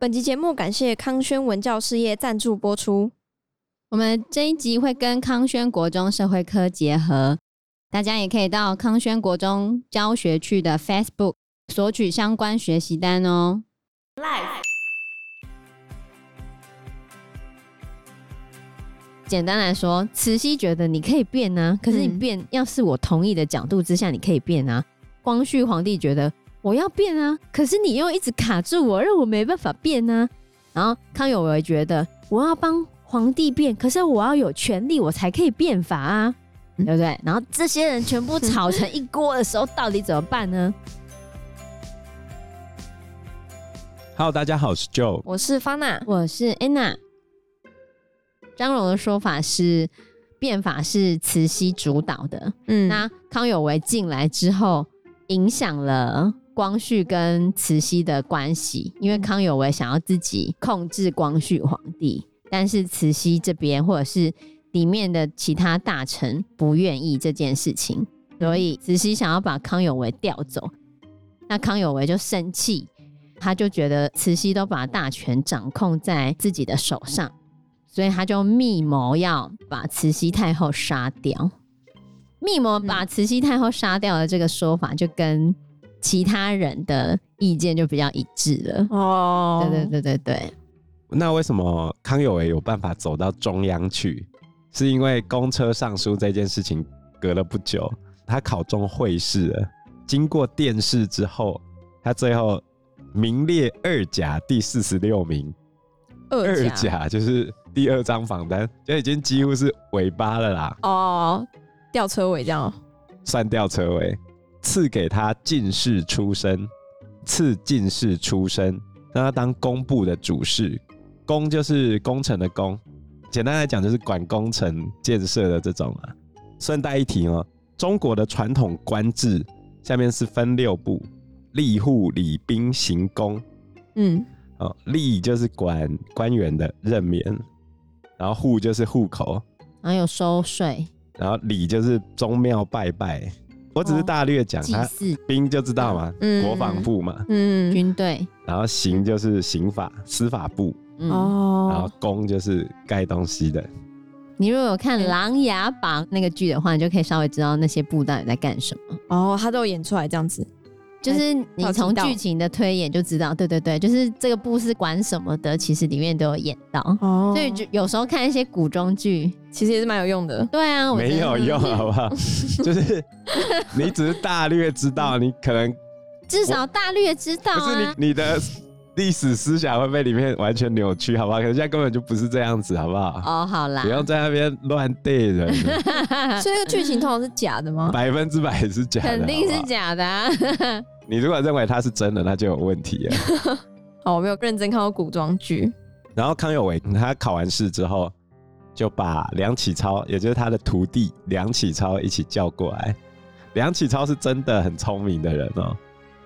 本集节目感谢康轩文教事业赞助播出。我们这一集会跟康轩国中社会科结合，大家也可以到康轩国中教学区的 Facebook 索取相关学习单哦。简单来说，慈禧觉得你可以变啊，可是你变要是我同意的角度之下，你可以变啊。光绪皇帝觉得。我要变啊，可是你又一直卡住我，让我没办法变啊。然后康有为觉得我要帮皇帝变，可是我要有权力，我才可以变法啊，嗯、对不对？然后这些人全部吵成一锅的时候，到底怎么办呢？Hello，大家好，我是 Joe，我是 Fana，我是 Anna。张荣的说法是变法是慈禧主导的，嗯，那康有为进来之后，影响了。光绪跟慈禧的关系，因为康有为想要自己控制光绪皇帝，但是慈禧这边或者是里面的其他大臣不愿意这件事情，所以慈禧想要把康有为调走，那康有为就生气，他就觉得慈禧都把大权掌控在自己的手上，所以他就密谋要把慈禧太后杀掉。密谋把慈禧太后杀掉的这个说法，就跟其他人的意见就比较一致了哦，对对对对对。那为什么康有为有办法走到中央去？是因为公车上书这件事情隔了不久，他考中会试了，经过殿试之后，他最后名列二甲第四十六名。二甲就是第二张榜单，就已经几乎是尾巴了啦。哦，吊车尾这样，算吊车尾。赐给他进士出身，赐进士出身，让他当工部的主事。工就是工程的工，简单来讲就是管工程建设的这种啊。顺带一提哦，中国的传统官制下面是分六部：吏、户、礼、兵、刑、工。嗯，哦，吏就是管官员的任免，然后户就是户口，然后有收税，然后礼就是宗庙拜拜。我只是大略讲，他兵就知道嘛，嗯、国防部嘛，嗯，军队。然后刑就是刑法司法部，哦、嗯。然后工就是盖东西的。你如果有看《琅琊榜》那个剧的话，你就可以稍微知道那些部到底在干什么。哦，他都有演出来这样子。就是你从剧情的推演就知道，对对对，就是这个部是管什么的，其实里面都有演到。哦，所以就有时候看一些古装剧，其实也是蛮有用的。对啊，没有用，好不好？就是你只是大略知道，你可能至少大略知道啊。不是你你的历史思想会被里面完全扭曲，好不好？可是现在根本就不是这样子，好不好？哦，好啦，不要在那边乱对人。所以这个剧情通常是假的吗？百分之百是假的，肯定是假的啊。你如果认为它是真的，那就有问题了。好，我没有认真看过古装剧。然后康有为他考完试之后，就把梁启超，也就是他的徒弟梁启超一起叫过来。梁启超是真的很聪明的人哦，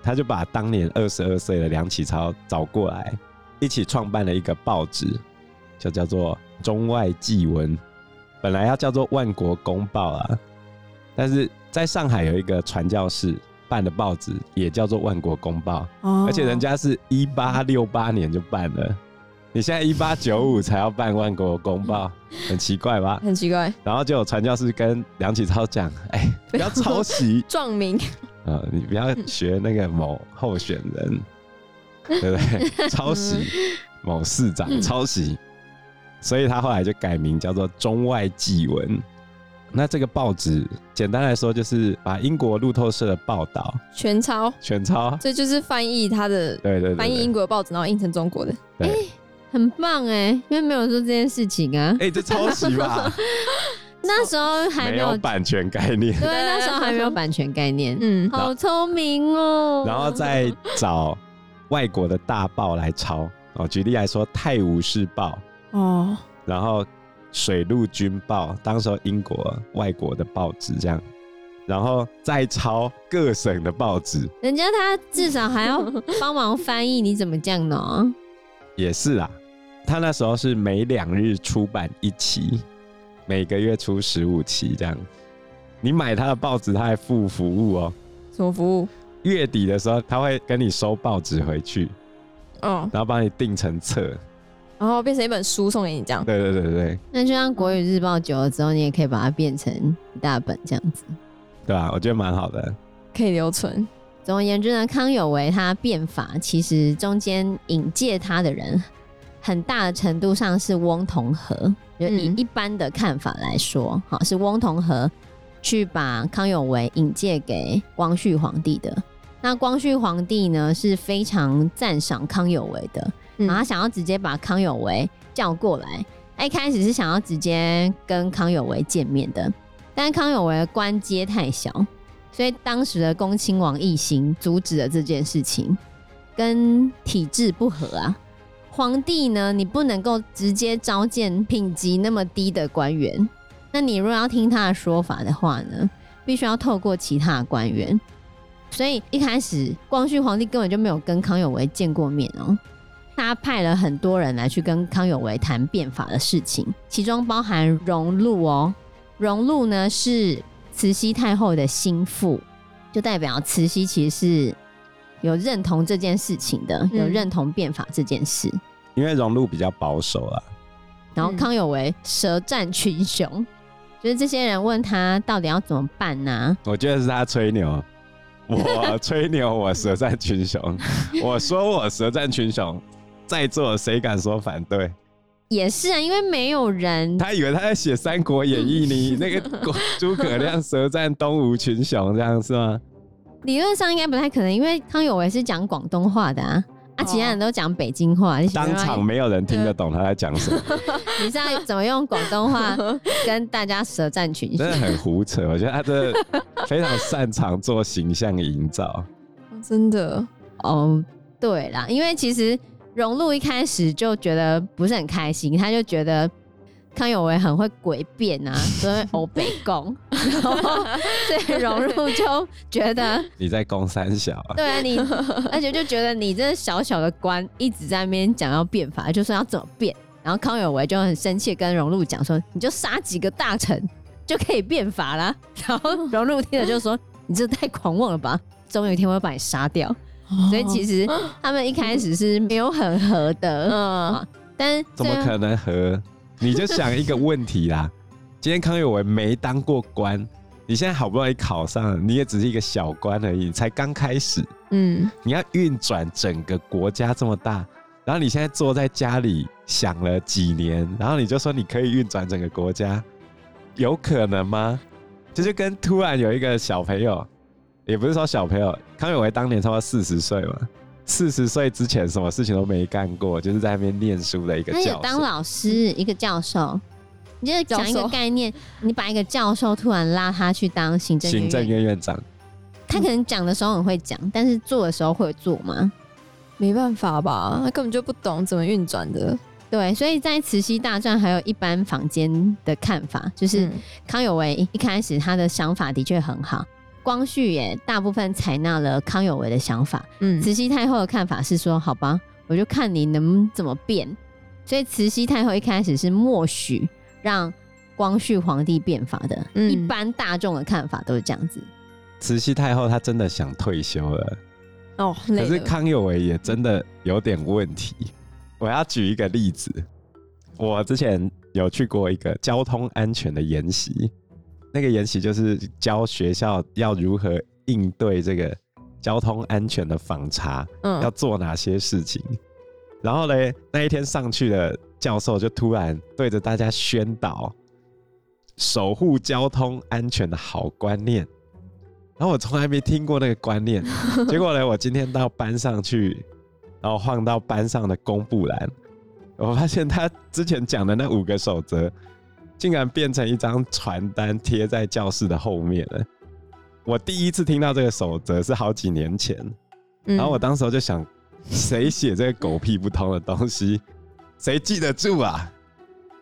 他就把当年二十二岁的梁启超找过来，一起创办了一个报纸，就叫做《中外纪闻》。本来要叫做《万国公报》啊，但是在上海有一个传教士。办的报纸也叫做《万国公报》，而且人家是一八六八年就办了，你现在一八九五才要办《万国公报》，很奇怪吧？很奇怪。然后就有传教士跟梁启超讲：“哎，不要抄袭，壮名啊，你不要学那个某候选人，对不对？抄袭某市长，抄袭。”所以他后来就改名叫做《中外纪闻》。那这个报纸简单来说，就是把英国路透社的报道全抄，全抄，这就是翻译他的，对对，翻译英国的报纸，然后印成中国的，哎，很棒哎，因为没有说这件事情啊，哎，这抄袭吧？那时候还没有版权概念，对，那时候还没有版权概念，嗯，好聪明哦。然后再找外国的大报来抄哦，举例来说，《泰晤士报》哦，然后。水陆军报，当时候英国外国的报纸这样，然后再抄各省的报纸。人家他至少还要帮忙翻译，你怎么这样呢？也是啦，他那时候是每两日出版一期，每个月出十五期这样。你买他的报纸，他还附服务哦。什么服务？月底的时候他会跟你收报纸回去。嗯，然后帮你订成册，然后变成一本书送给你这样。对对对对。那就像国语日报久了之后，你也可以把它变成一大本这样子。对啊，我觉得蛮好的，可以留存。总而言之呢，康有为他变法，其实中间引介他的人，很大的程度上是翁同和。就以一般的看法来说，好、嗯、是翁同和去把康有为引荐给光绪皇帝的。那光绪皇帝呢是非常赞赏康有为的，然后他想要直接把康有为叫过来。他一开始是想要直接跟康有为见面的，但是康有为的官阶太小，所以当时的恭亲王奕欣阻止了这件事情，跟体制不合啊。皇帝呢，你不能够直接召见品级那么低的官员，那你如果要听他的说法的话呢，必须要透过其他的官员。所以一开始，光绪皇帝根本就没有跟康有为见过面哦。他派了很多人来去跟康有为谈变法的事情，其中包含荣禄哦。荣禄呢是慈禧太后的心腹，就代表慈禧其实是有认同这件事情的，有认同变法这件事。嗯、因为荣禄比较保守啊。然后康有为舌战群雄，就是这些人问他到底要怎么办呢、啊？我觉得是他吹牛。我吹牛，我舌战群雄。我说我舌战群雄，在座谁敢说反对？也是啊，因为没有人。他以为他在写《三国演义》里那个诸葛亮舌战东吴群雄，这样是吗？理论上应该不太可能，因为康有为是讲广东话的啊。啊，其他人都讲北京话，当场没有人听得懂他在讲什么。你知道怎么用广东话跟大家舌战群雄？真的很胡扯，我觉得他真的非常擅长做形象营造。真的哦，对啦，因为其实荣禄一开始就觉得不是很开心，他就觉得。康有为很会诡辩啊，所以欧北共，然后所以荣禄就觉得 你在攻三小啊，对啊，你而且就觉得你这小小的官一直在那边讲要变法，就说要怎么变，然后康有为就很生气，跟荣禄讲说，你就杀几个大臣就可以变法啦。然后荣禄听了就说，你这太狂妄了吧，总有一天我会把你杀掉。哦。所以其实他们一开始是没有很合的，嗯，但怎么可能合？你就想一个问题啦，今天康有为没当过官，你现在好不容易考上，你也只是一个小官而已，才刚开始。嗯，你要运转整个国家这么大，然后你现在坐在家里想了几年，然后你就说你可以运转整个国家，有可能吗？就是跟突然有一个小朋友，也不是说小朋友，康有为当年差不多四十岁嘛。四十岁之前什么事情都没干过，就是在那边念书的一个教授。他有当老师，一个教授。你就讲一个概念，你把一个教授突然拉他去当行政行政院院长，他可能讲的时候很会讲，但是做的时候会做吗？没办法吧，他根本就不懂怎么运转的。对，所以在慈禧大传还有一般坊间的看法，就是康有为一开始他的想法的确很好。光绪也大部分采纳了康有为的想法，嗯，慈禧太后的看法是说，好吧，我就看你能怎么变。所以慈禧太后一开始是默许让光绪皇帝变法的，嗯，一般大众的看法都是这样子。慈禧太后她真的想退休了，哦，可是康有为也真的有点问题。我要举一个例子，我之前有去过一个交通安全的研习。那个研习就是教学校要如何应对这个交通安全的访查，嗯，要做哪些事情。然后嘞，那一天上去的教授就突然对着大家宣导守护交通安全的好观念。然后我从来没听过那个观念，结果呢，我今天到班上去，然后晃到班上的公布栏，我发现他之前讲的那五个守则。竟然变成一张传单贴在教室的后面了。我第一次听到这个守则是好几年前，然后我当时就想，谁写这个狗屁不通的东西，谁记得住啊？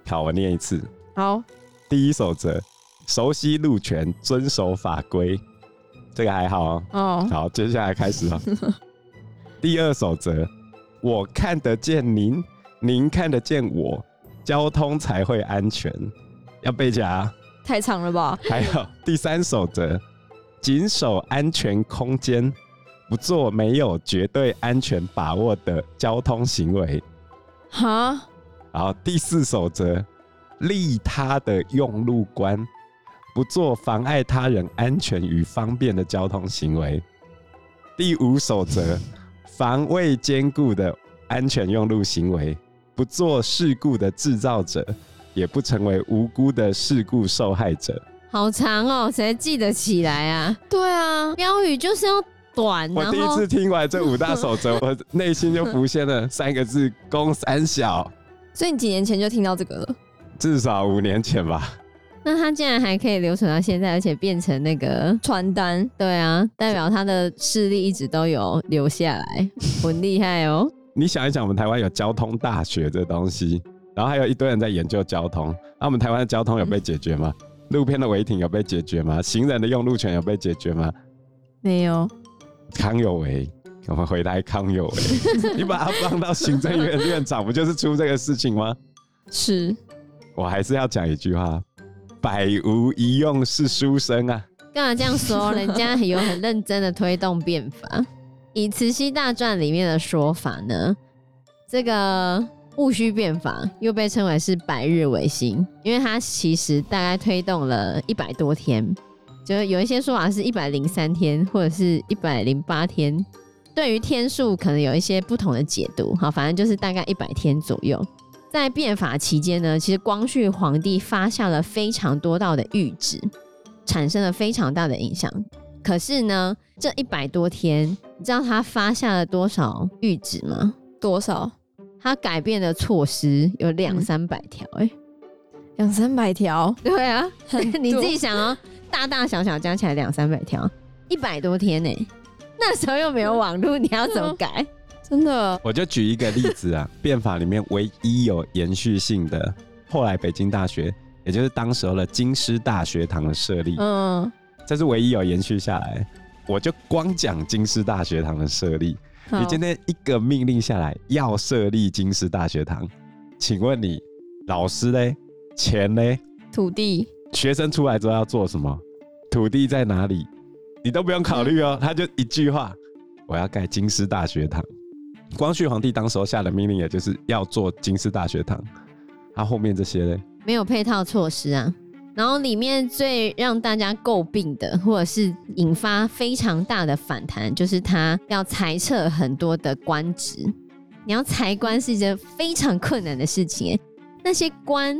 好，我念一次。好，第一守则：熟悉路权，遵守法规。这个还好哦。哦。好，接下来开始了。第二守则：我看得见您，您看得见我，交通才会安全。要背起来啊！太长了吧？还有第三守则：谨守安全空间，不做没有绝对安全把握的交通行为。哈，然后第四守则，利他的用路观，不做妨碍他人安全与方便的交通行为。第五守则，防卫坚固的安全用路行为，不做事故的制造者，也不成为无辜的事故受害者。好长哦，谁记得起来啊？对啊，标语就是要。短，我第一次听完这五大守则，我 内心就浮现了三个字：公三小。所以你几年前就听到这个了？至少五年前吧。那它竟然还可以留存到现在，而且变成那个传单？对啊，代表他的势力一直都有留下来，很厉害哦。你想一想，我们台湾有交通大学这东西，然后还有一堆人在研究交通，那我们台湾的交通有被解决吗？路边的违停有被解决吗？行人的用路权有被解决吗？没有。康有为，我们回来康有为，你把他放到行政院院长，不就是出这个事情吗？是，我还是要讲一句话：百无一用是书生啊！干嘛这样说？人家有很认真的推动变法。以《慈禧大传》里面的说法呢，这个戊戌变法又被称为是百日维新，因为它其实大概推动了一百多天。就是有一些说法是一百零三天，或者是一百零八天，对于天数可能有一些不同的解读。好，反正就是大概一百天左右。在变法期间呢，其实光绪皇帝发下了非常多道的谕旨，产生了非常大的影响。可是呢，这一百多天，你知道他发下了多少谕旨吗？多少？他改变的措施有两三百条，哎、嗯，两三百条？对啊，你自己想哦。大大小小加起来两三百条，一百多天呢。那时候又没有网络，你要怎么改？真的，我就举一个例子啊，变法里面唯一有延续性的，后来北京大学，也就是当时候的京师大学堂的设立，嗯，这是唯一有延续下来。我就光讲京师大学堂的设立，你今天一个命令下来要设立京师大学堂，请问你老师嘞，钱嘞，土地？学生出来之后要做什么？土地在哪里？你都不用考虑哦，他就一句话：我要盖京师大学堂。光绪皇帝当时候下的命令，也就是要做京师大学堂。他后面这些嘞？没有配套措施啊。然后里面最让大家诟病的，或者是引发非常大的反弹，就是他要裁撤很多的官职。你要裁官是一件非常困难的事情，那些官。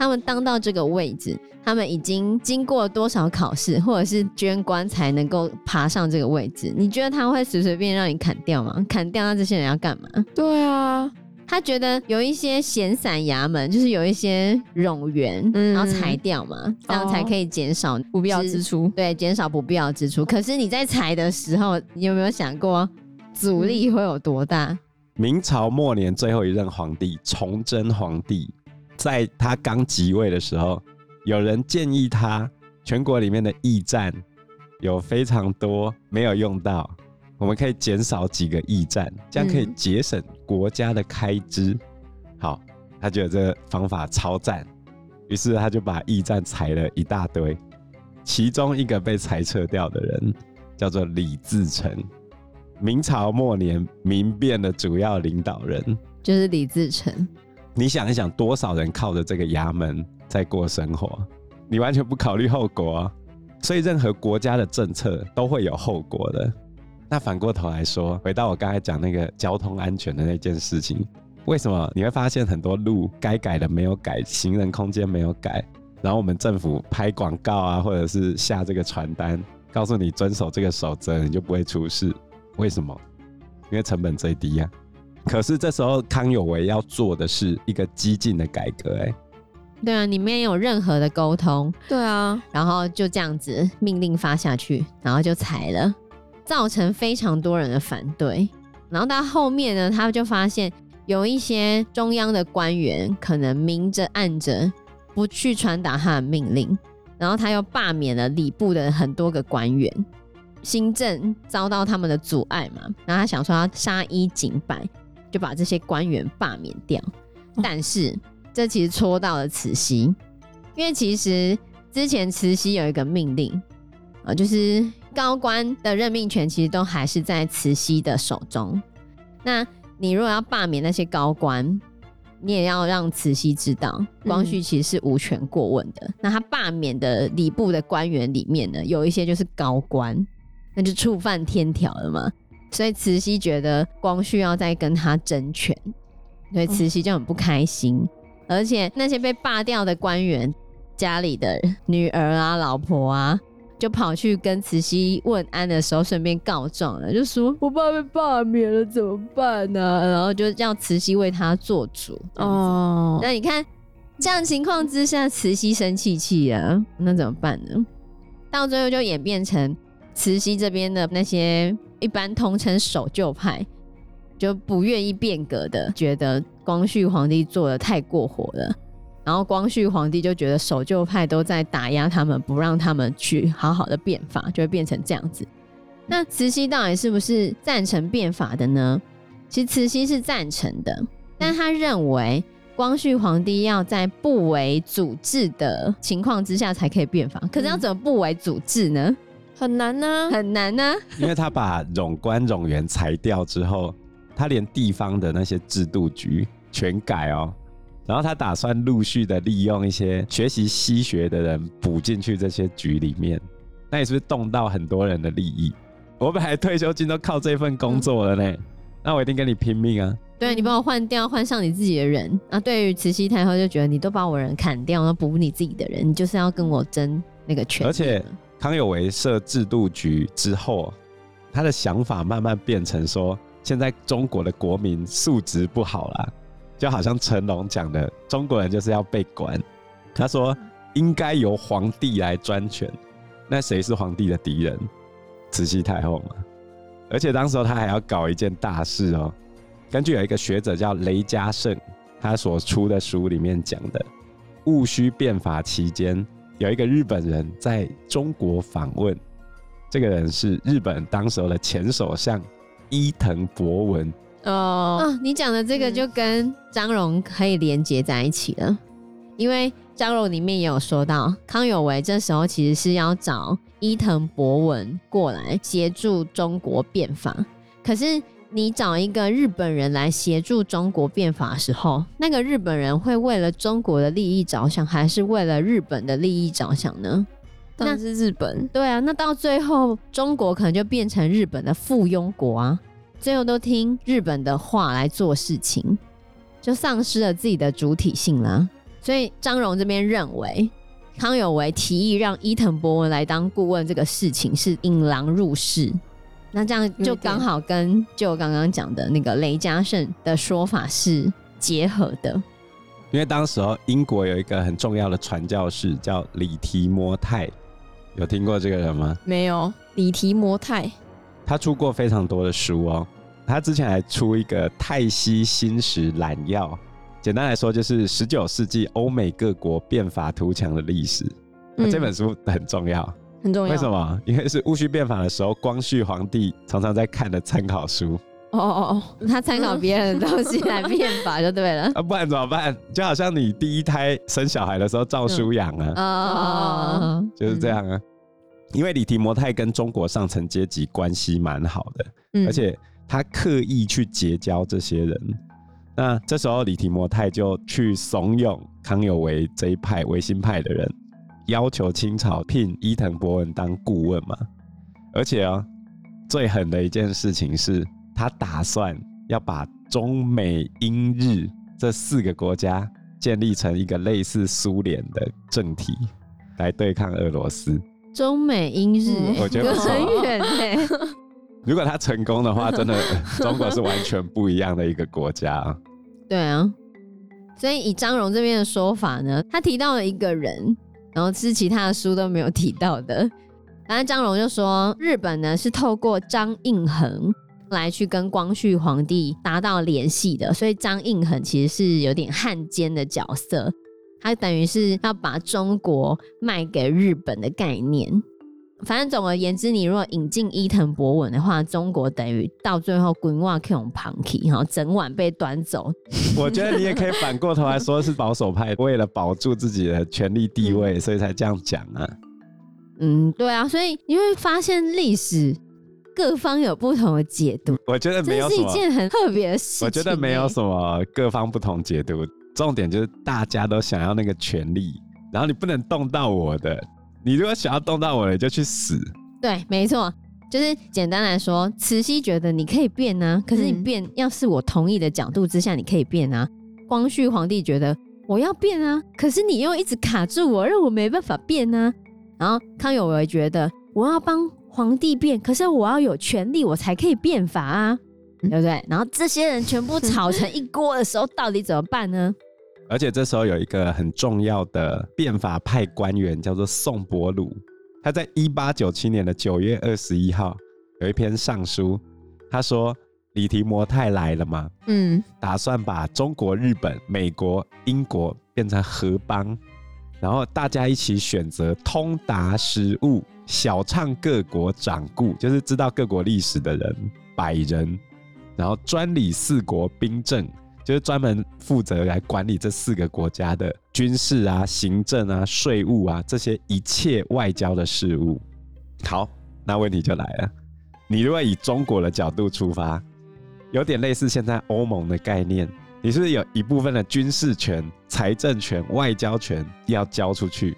他们当到这个位置，他们已经经过多少考试，或者是捐官才能够爬上这个位置？你觉得他会随随便便让你砍掉吗？砍掉那这些人要干嘛？对啊，他觉得有一些闲散衙门，就是有一些冗员，嗯、然后裁掉嘛，这样才可以减少不必要支出。对，减少不必要支出。可是你在裁的时候，你有没有想过阻力会有多大？明朝末年最后一任皇帝崇祯皇帝。在他刚即位的时候，有人建议他，全国里面的驿站有非常多没有用到，我们可以减少几个驿站，这样可以节省国家的开支。嗯、好，他觉得这个方法超赞，于是他就把驿站裁了一大堆。其中一个被裁撤掉的人叫做李自成，明朝末年民变的主要领导人就是李自成。你想一想，多少人靠着这个衙门在过生活？你完全不考虑后果，所以任何国家的政策都会有后果的。那反过头来说，回到我刚才讲那个交通安全的那件事情，为什么你会发现很多路该改的没有改，行人空间没有改，然后我们政府拍广告啊，或者是下这个传单，告诉你遵守这个守则，你就不会出事？为什么？因为成本最低呀。可是这时候康有为要做的是一个激进的改革，哎，对啊，你没有任何的沟通，对啊，然后就这样子命令发下去，然后就裁了，造成非常多人的反对。然后到后面呢，他就发现有一些中央的官员可能明着暗着不去传达他的命令，然后他又罢免了礼部的很多个官员，新政遭到他们的阻碍嘛，然后他想说要杀一儆百。就把这些官员罢免掉，但是这其实戳到了慈禧，因为其实之前慈禧有一个命令啊，就是高官的任命权其实都还是在慈禧的手中。那你如果要罢免那些高官，你也要让慈禧知道，光绪其实是无权过问的。嗯、那他罢免的礼部的官员里面呢，有一些就是高官，那就触犯天条了嘛。所以慈禧觉得光绪要再跟他争权，所以慈禧就很不开心。嗯、而且那些被罢掉的官员家里的女儿啊、老婆啊。就跑去跟慈禧问安的时候，顺便告状了，就说我爸被罢免了，怎么办呢、啊？然后就叫慈禧为他做主。哦，那你看这样情况之下，慈禧生气气啊，那怎么办呢？到最后就演变成慈禧这边的那些一般通称守旧派，就不愿意变革的，觉得光绪皇帝做的太过火了。然后光绪皇帝就觉得守旧派都在打压他们，不让他们去好好的变法，就会变成这样子。那慈禧到底是不是赞成变法的呢？其实慈禧是赞成的，但他认为光绪皇帝要在不为阻滞的情况之下才可以变法。可是要怎么不为阻滞呢？很难呢，很难呢。因为他把冗官冗员裁掉之后，他连地方的那些制度局全改哦。然后他打算陆续的利用一些学习西学的人补进去这些局里面，那也是不是动到很多人的利益？我本来退休金都靠这份工作了呢，嗯、那我一定跟你拼命啊！对，你帮我换掉，换上你自己的人那！对于慈禧太后就觉得你都把我人砍掉，那补你自己的人，你就是要跟我争那个权。而且康有为设制度局之后，他的想法慢慢变成说，现在中国的国民素质不好啦。就好像成龙讲的，中国人就是要被管。他说应该由皇帝来专权，那谁是皇帝的敌人？慈禧太后嘛。而且当时候他还要搞一件大事哦。根据有一个学者叫雷嘉盛，他所出的书里面讲的，戊戌变法期间，有一个日本人在中国访问，这个人是日本当时候的前首相伊藤博文。哦，哦，你讲的这个就跟张荣可以连接在一起了，嗯、因为张荣里面也有说到，康有为这时候其实是要找伊藤博文过来协助中国变法。可是你找一个日本人来协助中国变法的时候，那个日本人会为了中国的利益着想，还是为了日本的利益着想呢？当然是日本。对啊，那到最后中国可能就变成日本的附庸国啊。最后都听日本的话来做事情，就丧失了自己的主体性了。所以张荣这边认为，康有为提议让伊藤博文来当顾问这个事情是引狼入室，那这样就刚好跟就刚刚讲的那个雷嘉盛的说法是结合的。因为当时候英国有一个很重要的传教士叫李提摩太，有听过这个人吗？没有，李提摩太。他出过非常多的书哦，他之前还出一个《泰西新史览要》，简单来说就是十九世纪欧美各国变法图强的历史。嗯，这本书很重要，很重要。为什么？因为是戊戌变法的时候，光绪皇帝常常在看的参考书。哦哦哦，他参考别人的东西来变法就对了。啊，不然怎么办？就好像你第一胎生小孩的时候照书养啊。哦哦哦，就是这样啊。因为李提摩太跟中国上层阶级关系蛮好的，嗯、而且他刻意去结交这些人。那这时候李提摩太就去怂恿康有为这一派维新派的人，要求清朝聘伊藤博文当顾问嘛。而且啊、哦，最狠的一件事情是，他打算要把中美英日这四个国家建立成一个类似苏联的政体，来对抗俄罗斯。中美英日，我觉得很远呢。如果他成功的话，真的 中国是完全不一样的一个国家。对啊，所以以张荣这边的说法呢，他提到了一个人，然后是其他的书都没有提到的。然后张荣就说，日本呢是透过张应恒来去跟光绪皇帝达到联系的，所以张应恒其实是有点汉奸的角色。他等于是要把中国卖给日本的概念。反正总而言之，你如果引进伊藤博文的话，中国等于到最后滚瓦克隆庞克，然后整晚被端走。我觉得你也可以反过头来说，是保守派为了保住自己的权力地位，所以才这样讲啊。嗯，对啊，所以你会发现历史各方有不同的解读。我觉得没有一件很特别的事情。我觉得没有什么各方不同解读，重点就是大家都想要那个权利，然后你不能动到我的。你如果想要动到我的，你就去死。对，没错，就是简单来说，慈禧觉得你可以变啊，可是你变，嗯、要是我同意的角度之下，你可以变啊。光绪皇帝觉得我要变啊，可是你又一直卡住我，让我没办法变啊。然后康有为觉得我要帮皇帝变，可是我要有权利，我才可以变法啊，对不对？然后这些人全部炒成一锅的时候，到底怎么办呢？而且这时候有一个很重要的变法派官员，叫做宋伯鲁。他在一八九七年的九月二十一号有一篇上书，他说：“李提摩太来了嘛，嗯，打算把中国、日本、美国、英国变成合邦，然后大家一起选择通达时务、晓畅各国掌故，就是知道各国历史的人百人，然后专理四国兵政。”就是专门负责来管理这四个国家的军事啊、行政啊、税务啊这些一切外交的事务。好，那问题就来了，你如果以中国的角度出发，有点类似现在欧盟的概念，你是不是有一部分的军事权、财政权、外交权要交出去？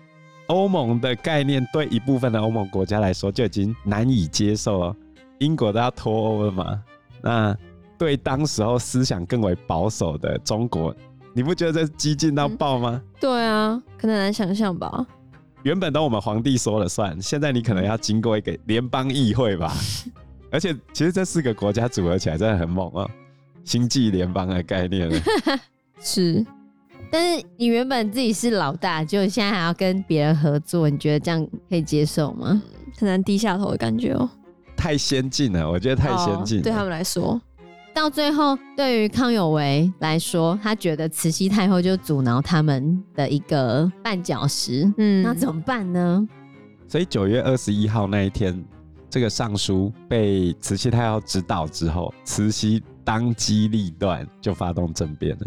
欧盟的概念对一部分的欧盟国家来说就已经难以接受了，英国都要脱欧了嘛？那？对当时候思想更为保守的中国，你不觉得这激进到爆吗？嗯、对啊，可能难想象吧。原本都我们皇帝说了算，现在你可能要经过一个联邦议会吧。而且，其实这四个国家组合起来真的很猛啊、哦，星际联邦的概念。是，但是你原本自己是老大，就现在还要跟别人合作，你觉得这样可以接受吗？很难低下头的感觉哦。太先进了，我觉得太先进对他们来说。到最后，对于康有为来说，他觉得慈禧太后就阻挠他们的一个绊脚石。嗯，那怎么办呢？所以九月二十一号那一天，这个上书被慈禧太后知道之后，慈禧当机立断，就发动政变了。